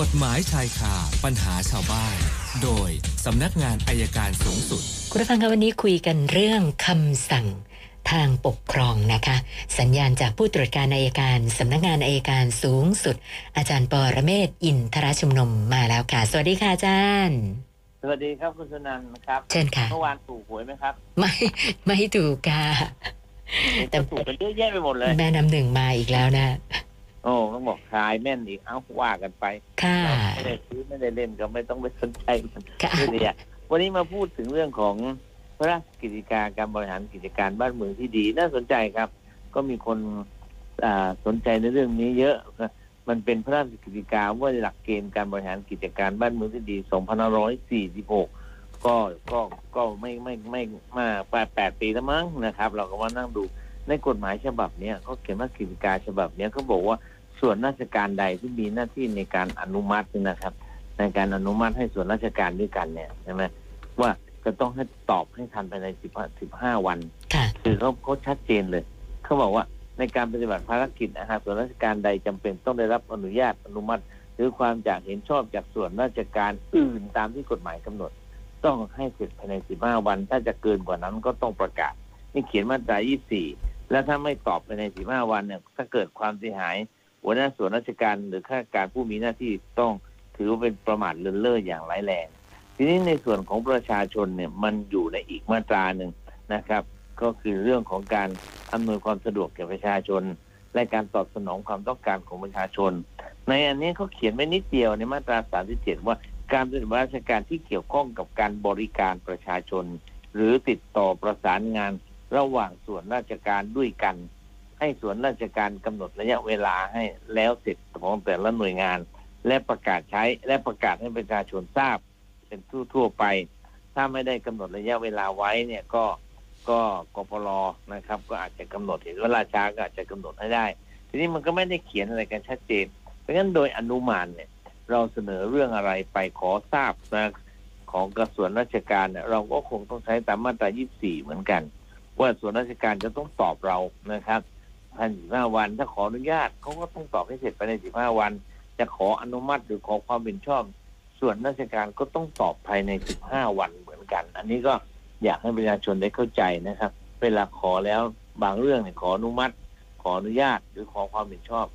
กฎหมายชายคาปัญหาชาวบ้าน โดยสำนักงานอายการสูงสุด คุณผู้ฟังคะวันนี้คุยกันเรื่องคำสั่งทางปกครองนะคะ สัญญาณจากผู้ตรวจการอายการสำนักงานอายการสูงสุด อาจารย์ปอระเมศวร์อินทรชุมนุมมาแล้วค่ะ สวัสดีค่ะอาจารย์ สวัสดีครับคุณสุนันท์ครับ เชิญค่ะเมื่อวานถูกหวยไหมครับ ไม่ไม่ถูกค่ะแต่แต่ถูกกันเยอะแยะไปหมดเลย แม่น้ำหนึ่งมาอีกแล้วนะ โอ้ต้องบอกคลายแม่นอีกเอ้าว่ากันไปค่ะเราไม่ได้ซื้อไม่ได้เล่นก็ไม่ต้องไปสนใจมันค่ะเรื่องนี้อะวันนี้มาพูดถึงเรื่องของพระราชกิจการการบริหารกิจการบ้านเมืองที่ดี น่าสนใจครับ ก็มีคนอ่าสนใจในเรื่องนี้เยอะมันเป็นพระราชกิจการว่าหลักเกณฑ์การบริหารกิจการบ้านเมืองที่ดี2546ก็ก็ก็ไม่ไม่ไม่มาแปดแปดปีแล้วมั้งนะครับ เราก็มานั่งดูในกฎหมายฉบับเนี้ยเขาเขียนว่ากิจการฉบับเนี้ยเขาบอกว่า ส่วนราชการใดที่มีหน้าที่ในการอนุมัติเนี่ยนะครับ ในการอนุมัติให้ส่วนราชการด้วยกันเนี่ยใช่ไหมว่าจะต้องให้ตอบให้ทันภายในสิบสิบห้าวันค่ะคือเขาเขาชัดเจนเลย เขาบอกว่าในการปฏิบัติภารกิจนะครับส่วนราชการใดจำเป็นต้องได้รับอนุญาตอนุมัติ หรือความจากเห็นชอบจากส่วนราชการอื่นตามที่กฎหมายกำหนด ต้องให้เสร็จภายใน15วัน ถ้าจะเกินกว่านั้นก็ต้องประกาศ นี่เขียนมาตรา24แล้วถ้าไม่ตอบภายใน15วันเนี่ยถ้าเกิดความเสียหาย หัวหน้าส่วนราชการหรือข้าราชการผู้มีหน้าที่ต้องถือว่าเป็นประมาทเลินเล่ออย่างร้ายแรง ทีนี้ในส่วนของประชาชนเนี่ยมันอยู่ในอีกมาตราหนึ่งนะครับ ก็คือเรื่องของการอำนวยความสะดวกแก่ประชาชน และการตอบสนองความต้องการของประชาชน ในอันนี้เขาเขียนไว้นิดเดียวในมาตรา 37 ว่าการปฏิบัติราชการที่เกี่ยวข้องกับการบริการประชาชน หรือติดต่อประสานงานระหว่างส่วนราชการด้วยกัน ให้ส่วนราชการกำหนดระยะเวลาให้แล้วเสร็จของแต่ละหน่วยงาน และประกาศใช้และประกาศให้ประชาชนทราบ เป็นทั่วๆไป ถ้าไม่ได้กำหนดระยะเวลาไว้เนี่ยก็ก็กปรนะครับ ก็อาจจะกำหนดเห็นว่าราชาก็อาจจะกำหนดให้ได้ ทีนี้มันก็ไม่ได้เขียนอะไรกันชัดเจน เพราะฉะนั้นโดยอนุมานเนี่ย เราเสนอเรื่องอะไรไปขอทราบนะของกระทรวงราชการเนี่ยเราก็คงต้องใช้ตามมาตรา 24 เหมือนกัน ว่าส่วนราชการจะต้องตอบเรานะครับ ภายใน15วัน ถ้าขออนุญาตเขาก็ต้องตอบให้เสร็จภายใน15วัน จะขออนุมัติหรือขอความเห็นชอบ ส่วนราชการก็ต้องตอบภายใน15วันเหมือนกัน อันนี้ก็อยากให้ประชาชนได้เข้าใจนะครับ เวลาขอแล้วบางเรื่องเนี่ยขออนุมัติ ขออนุญาตหรือขอความเห็นชอบ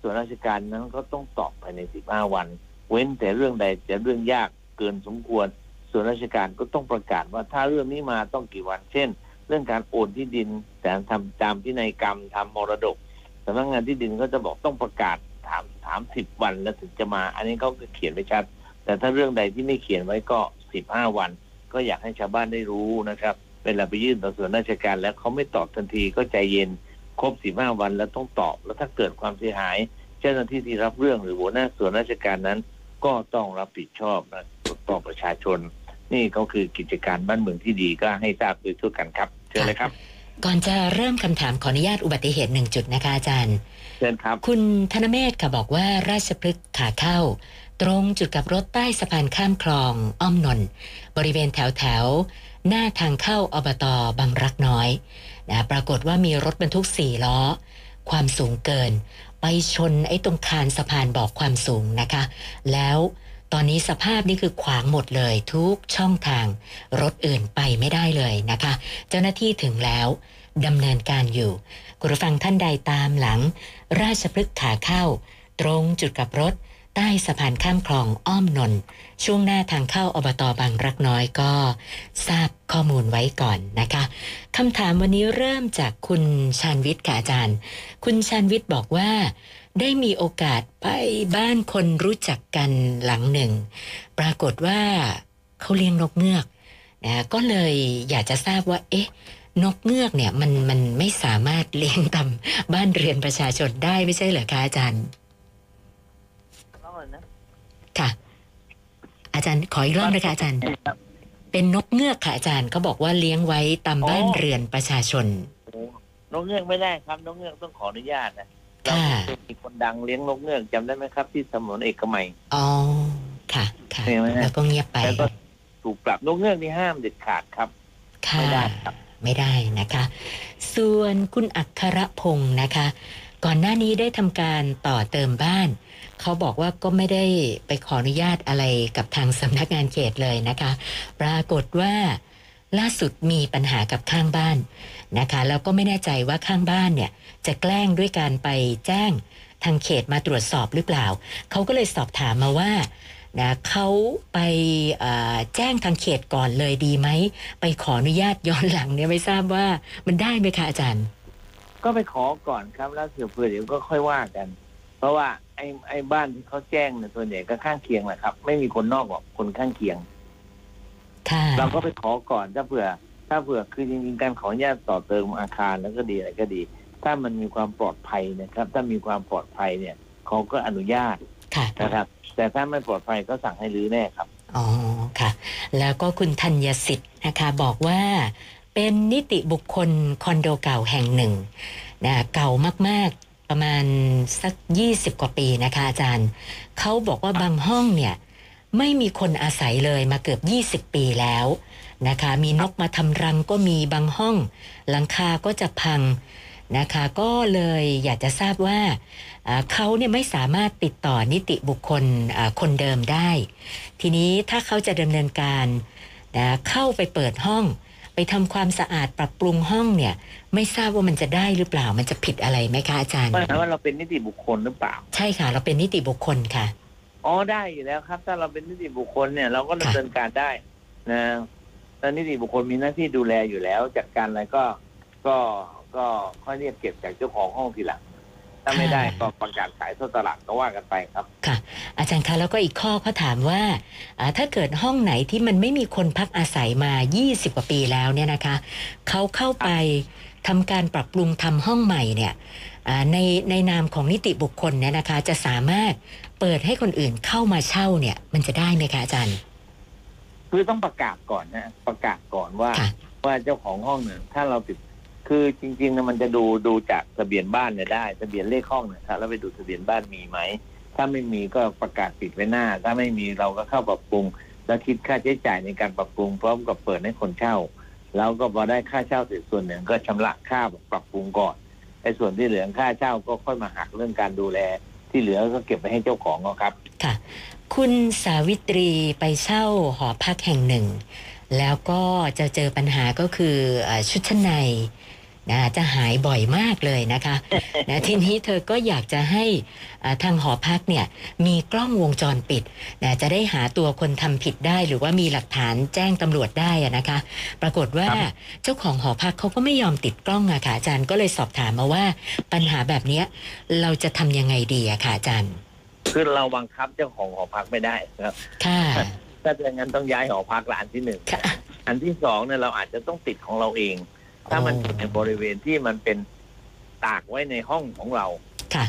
ส่วนราชการนั้นก็ต้องตอบภายใน15วัน เว้นแต่เรื่องใดจะเรื่องยากเกินสมควร ส่วนราชการก็ต้องประกาศว่าถ้าเรื่องนี้มาต้องกี่วันเช่น เรื่องการโอนที่ดินแต่ทำตามพินัยกรรมทำมรดกสำนักงานที่ดินก็จะบอกต้องประกาศถามถามสิบวันแล้วถึงจะมา อันนี้เขาก็เขียนไว้ชัด แต่ถ้าเรื่องใดที่ไม่เขียนไว้ก็สิบห้าวัน ก็อยากให้ชาวบ้านได้รู้นะครับเวลาไปยื่นต่อส่วนราชการแล้วเขาไม่ตอบทันทีก็ใจเย็นครบสิบห้าวันแล้วต้องตอบ แล้วถ้าเกิดความเสียหาย เจ้าหน้าที่ที่รับเรื่องหรือหัวหน้าส่วนราชการนั้น ก็ต้องรับผิดชอบนะต่อประชาชน นี่ก็คือกิจการบ้านเมืองที่ดีก็ให้ทราบโดยทั่วกันครับเชิญเลยครับ ก่อนจะเริ่มคำถามขออนุญาตอุบัติเหตุหนึ่งจุดนะคะอาจารย์เชิญครับ คุณธนเมธค่ะบอกว่าราชพฤกษ์ขาเข้า ตรงจุดกับรถใต้สะพานข้ามคลองอ้อมนนท์บริเวณแถวแถวๆหน้าทางเข้าอบตบางรักน้อยนะปรากฏว่ามีรถบรรทุกสี่ล้อ ความสูงเกิน ไปชนไอ้ตรงคานสะพานบอกความสูงนะคะ แล้ว ตอนนี้สภาพนี่คือขวางหมดเลยทุกช่องทาง รถอื่นไปไม่ได้เลยนะคะ เจ้าหน้าที่ถึงแล้วดำเนินการอยู่ คุณผู้ฟังท่านใดตามหลัง ราชพฤกษ์ขาเข้า ตรงจุดกับรถ ใต้สะพานข้ามคลองอ้อมนนท์ช่วงหน้าทางเข้าอบตบางรักน้อยก็ทราบข้อมูลไว้ก่อนนะคะคำถามวันนี้เริ่มจากคุณชาญวิทย์ค่ะอาจารย์ คุณชาญวิทย์บอกว่า ได้มีโอกาสไปบ้านคนรู้จักกันหลังหนึ่ง ปรากฏว่าเขาเลี้ยงนกเงือกนะก็เลยอยากจะทราบว่า เอ๊ะ นกเงือกเนี่ยมันมันไม่สามารถเลี้ยงตามบ้านเรือนประชาชนได้ไม่ใช่เหรอคะอาจารย์ค่ะ อาจารย์ขออีกรอบนะคะอาจารย์ เป็นนกเงือกค่ะอาจารย์เขาบอกว่าเลี้ยงไว้ตามบ้านเรือนประชาชนนกเงือกไม่ได้ครับนกเงือกต้องขออนุญาตนะ เราค่ะเคยมีคนดังเลี้ยงนกเงือกจำได้ไหมครับ ที่ถนนเอกมัยอ๋อค่ะค่ะเห็นไหมฮะแล้วก็เงียบไปแล้วก็ถูกปรับนกเงือกนี่ห้ามเด็ดขาดครับค่ะไม่ได้ครับไม่ได้นะคะ ส่วนคุณอัครพงศ์นะคะ ก่อนหน้านี้ได้ทำการต่อเติมบ้าน เขาบอกว่าก็ไม่ได้ไปขออนุญาตอะไรกับทางสำนักงานเขตเลยนะคะ ปรากฏว่า ล่าสุดมีปัญหากับข้างบ้านนะคะแล้วก็ไม่แน่ใจว่าข้างบ้านเนี่ยจะแกล้งด้วยการไปแจ้งทางเขตมาตรวจสอบหรือเปล่า เขาก็เลยสอบถามมาว่านะเขาไปแจ้งทางเขตก่อนเลยดีไหม ไปขออนุญาตย้อนหลังเนี่ยไม่ทราบว่ามันได้ไหมคะอาจารย์ ก็ไปขอก่อนครับแล้วเผื่อเผื่อเดี๋ยวก็ค่อยว่ากัน เพราะว่าไอ้ไอ้บ้านที่เขาแจ้งเนี่ยส่วนใหญ่ก็ข้างเคียงแหละครับ ไม่มีคนนอกหรอกคนข้างเคียง เราก็ไปขอก่อนถ้าเผื่อ ถ้าเผื่อคือจริงๆการขออนุญาตต่อเติมอาคารแล้วก็ดีอะไรก็ดี ถ้ามันมีความปลอดภัยนะครับ ถ้ามีความปลอดภัยเนี่ยเขาก็อนุญาตค่ะนะครับ แต่ถ้าไม่ปลอดภัยก็สั่งให้รื้อแน่ครับอ๋อค่ะ แล้วก็คุณธัญสิทธิ์นะคะบอกว่าเป็นนิติบุคคลคอนโดเก่าแห่งหนึ่งนะเก่ามากๆประมาณสัก 20 กว่าปีนะคะอาจารย์ เขาบอกว่าบางห้องเนี่ย ไม่มีคนอาศัยเลยมาเกือบ 20 ปีแล้วนะคะ มีนกมาทำรังก็มีบางห้อง หลังคาก็จะพังนะคะ ก็เลยอยากจะทราบว่าอ่าเขาเนี่ยไม่สามารถติดต่อนิติบุคคลอ่าคนเดิมได้ ทีนี้ถ้าเขาจะดำเนินการนะเข้าไปเปิดห้อง ไปทำความสะอาดปรับปรุงห้องเนี่ย ไม่ทราบว่ามันจะได้หรือเปล่ามันจะผิดอะไรไหมคะอาจารย์ปัญหาว่าเราเป็นนิติบุคคลหรือเปล่า ใช่ค่ะ เราเป็นนิติบุคคลค่ะ อ๋อได้อยู่แล้วครับ ถ้าเราเป็นนิติบุคคลเนี่ยเราก็ดำเนินการได้นะแล้วนิติบุคคลมีหน้าที่ดูแลอยู่แล้วจัดการอะไรก็ก็ก็ค่อยเรียกเก็บจากเจ้าของห้องทีหลังถ้าไม่ได้ก็ประกาศขายท่อตลาดก็ว่ากันไปครับ ค่ะ อาจารย์คะแล้วก็อีกข้อเขาถามว่าอ่า ถ้าเกิดห้องไหนที่มันไม่มีคนพักอาศัยมา 20 กว่าปีแล้วเนี่ยนะคะ เขาเข้าไปทำการปรับปรุงทำห้องใหม่เนี่ยอ่า ในในนามของนิติบุคคลเนี่ยนะคะ จะสามารถเปิดให้คนอื่นเข้ามาเช่าเนี่ย มันจะได้ไหมคะอาจารย์คือต้องประกาศก่อนนะประกาศก่อนว่าค่ะว่าเจ้าของห้องเนี่ยถ้าเราติดคือจริงๆนะมันจะดูดูจากทะเบียนบ้านเนี่ยได้ทะเบียนเลขห้องเนี่ยครับแล้วไปดูทะเบียนบ้านมีไหมถ้าไม่มีก็ประกาศปิดไว้หน้า ถ้าไม่มีเราก็เข้าปรับปรุง แล้วคิดค่าใช้จ่ายในการปรับปรุง พร้อมกับเปิดให้คนเช่า แล้วก็พอได้ค่าเช่าเสร็จส่วนหนึ่งก็ชำระค่าปรับปรุงก่อน ไอ้ส่วนที่เหลือค่าเช่าก็ค่อยมาหักเรื่องการดูแล ที่เหลือก็เก็บไปให้เจ้าของก็ครับ ค่ะ คุณสาวิตรีไปเช่าหอพักแห่งหนึ่ง แล้วก็จะเจอปัญหาก็คือชุดชั้นใน นะจะหายบ่อยมากเลยนะคะนะทีนี้เธอก็อยากจะให้อ่าทางหอพักเนี่ยมีกล้องวงจรปิดนะจะได้หาตัวคนทำผิดได้ หรือว่ามีหลักฐานแจ้งตำรวจได้อะนะคะ ปรากฏว่าครับเจ้าของหอพักเขาก็ไม่ยอมติดกล้องอะค่ะอาจารย์ก็เลยสอบถามมาว่าปัญหาแบบเนี้ยเราจะทำยังไงดีอะค่ะอาจารย์คือเราบังคับเจ้าของหอพักไม่ได้นะครับค่ะถ้าอย่างนั้นต้องย้ายหอพักละอันที่หนึ่งค่ะอันที่สองเนี่ยเราอาจจะต้องติดของเราเอง ถ้ามันอยู่ในบริเวณที่มันเป็นตากไว้ในห้องของเราค่ะ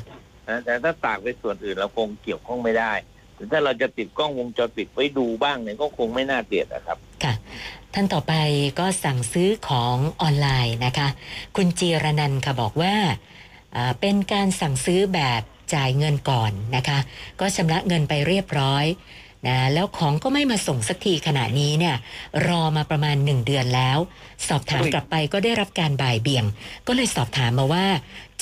นะแต่ถ้าตากไปส่วนอื่นเราคงเกี่ยวข้องไม่ได้แต่ถ้าเราจะติดกล้องวงจรปิดไว้ดูบ้างเนี่ยก็คงไม่น่าเกลียดนะครับ ค่ะ ท่านต่อไปก็สั่งซื้อของออนไลน์นะคะ คุณจีรนันท์ค่ะบอกว่าอ่าเป็นการสั่งซื้อแบบจ่ายเงินก่อนนะคะ ก็ชำระเงินไปเรียบร้อย นะแล้วของก็ไม่มาส่งสักทีขณะนี้เนี่ยรอมาประมาณหนึ่งเดือนแล้ว สอบถามอุ้ยกลับไปก็ได้รับการบ่ายเบี่ยง ก็เลยสอบถามมาว่า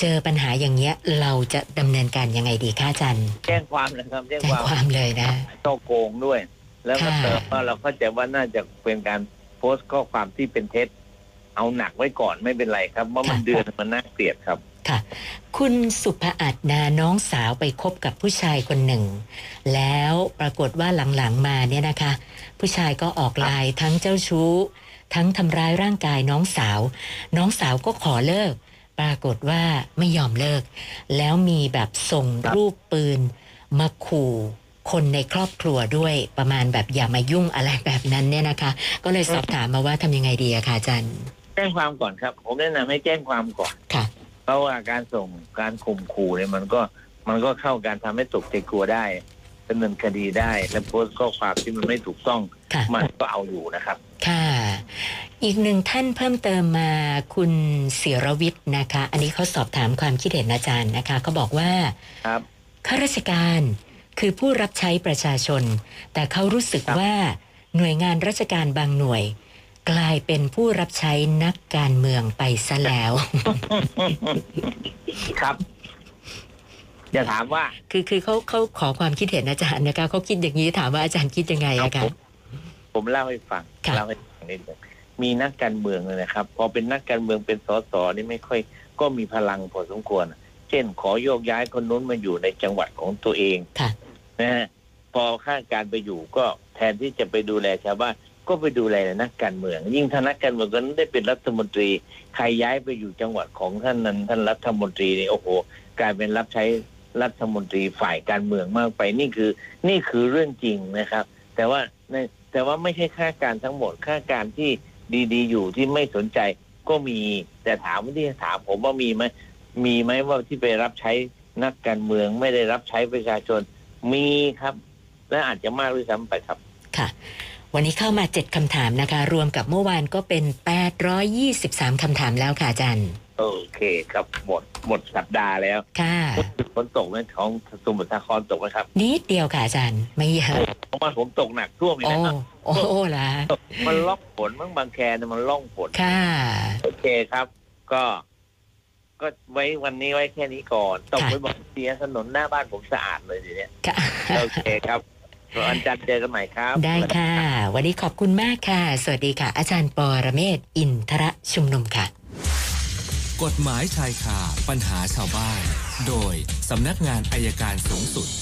เจอปัญหาอย่างเงี้ยเราจะดำเนินการยังไงดีคะอาจารย์แจ้งความนะครับแจ้งแจ้คงวามความเลยนะช่อโกงด้วย แล้วก็ค่ะเติมว่าเราเข้าใจว่าน่าจะเป็นการโพสต์ข้อความที่เป็นเท็จ เอาหนักไว้ก่อนไม่เป็นไรครับเพราะมันเดือนมันน่าเกลียดครับ ค่ะ คุณสุภอัดนาน้องสาวไปคบกับผู้ชายคนหนึ่ง แล้วปรากฏว่าหลังๆมาเนี่ยนะคะ ผู้ชายก็ออกไลายทั้งเจ้าชู้ ทั้งทำร้ายร่างกายน้องสาว น้องสาวก็ขอเลิก ปรากฏว่าไม่ยอมเลิก แล้วมีแบบส่งครับรูปปืนมาขู่คนในครอบครัวด้วยประมาณแบบอย่ามายุ่งอะไรแบบนั้นเนี่ยนะคะ ก็เลยสอบถามมาว่าทำยังไงดีอะคะอาจารย์ แจ้งความก่อนครับ ผมแนะนำให้แจ้งความก่อน ค่ะ เพราะว่าการส่งการข่มขู่เนี่ยมันก็มันก็เข้าการทำให้ตกใจกลัวได้ดำเนินคดีได้ และโพสต์ข้อความที่มันไม่ถูกต้องค่ะมันก็เอาอยู่นะครับ ค่ะ อีกหนึ่งท่านเพิ่มเติมมาคุณเสียรวิทย์นะคะ อันนี้เขาสอบถามความคิดเห็นอาจารย์นะคะเขาบอกว่าครับข้าราชการคือผู้รับใช้ประชาชน แต่เขารู้สึกครับว่าหน่วยงานราชการบางหน่วย กลายเป็นผู้รับใช้นักการเมืองไปซะแล้ว ครับจะถามว่า คือคือเขาเขาขอความคิดเห็นอาจารย์นะคะเขาคิดอย่างนี้ถามว่าอาจารย์คิดยังไงอะคะผมผมเล่าให้ฟังค่ะเล่าให้ฟังนิดหนึ่งมีนักการเมืองเลยนะครับ พอเป็นนักการเมืองเป็นสสนี่ไม่ค่อย ก็มีพลังพอสมควร เช่น ขอโยกย้ายคนนู้นมาอยู่ในจังหวัดของตัวเองค่ะนะฮะพอข้าราชการไปอยู่ก็แทนที่จะไปดูแลชาวบ้าน ก็ไปดูแลนักการเมือง ยิ่งถ้านักการเมืองคนนั้นได้เป็นรัฐมนตรี ใครย้ายไปอยู่จังหวัดของท่านนั้น ท่านรัฐมนตรีนี่โอ้โห กลายเป็นรับใช้รัฐมนตรีฝ่ายการเมืองมากไปนี่คือ นี่คือเรื่องจริงนะครับ แต่ว่าแต่ว่าไม่ใช่ข้าการทั้งหมดข้าการที่ดีๆ อยู่ที่ไม่สนใจก็มี แต่ถามว่าที่ถามผมว่ามีไหมมีไหมว่าที่ไปรับใช้นักการเมืองไม่ได้รับใช้ประชาชนมีครับ และอาจจะมากด้วยซ้ำไปครับค่ะ วันนี้เข้ามาเจ็ดคำถามนะคะ รวมกับเมื่อวานก็เป็น 823คำถามแล้วค่ะอาจารย์โอเคครับหมดหมดสัปดาห์แล้วค่ะฝนตกในท้องสมุทรสาครตกไหมครับ นิดเดียวค่ะอาจารย์ ไม่เยอะเพราะว่าผมตกหนักท่วมอีกโอ้แล้วโอ้ล่ะมันล่องฝนมั้งบางแคเนี่ยมันล่องฝนค่ะโอเคครับ ก็ ก็ไว้วันนี้ไว้แค่นี้ก่อนตกไปบอกเสียถนนหน้าบ้านผมสะอาดเลยทีเนี้ยค่ะโอเคครับ วันจันทร์เจอกันใหม่ครับ ได้ค่ะ วันนี้ขอบคุณมากค่ะ สวัสดีค่ะ อาจารย์ปอระเมศวร์อินทระชุมนุมค่ะ กฎหมายชายคาปัญหาชาวบ้าน โดยสำนักงานอายการสูงสุด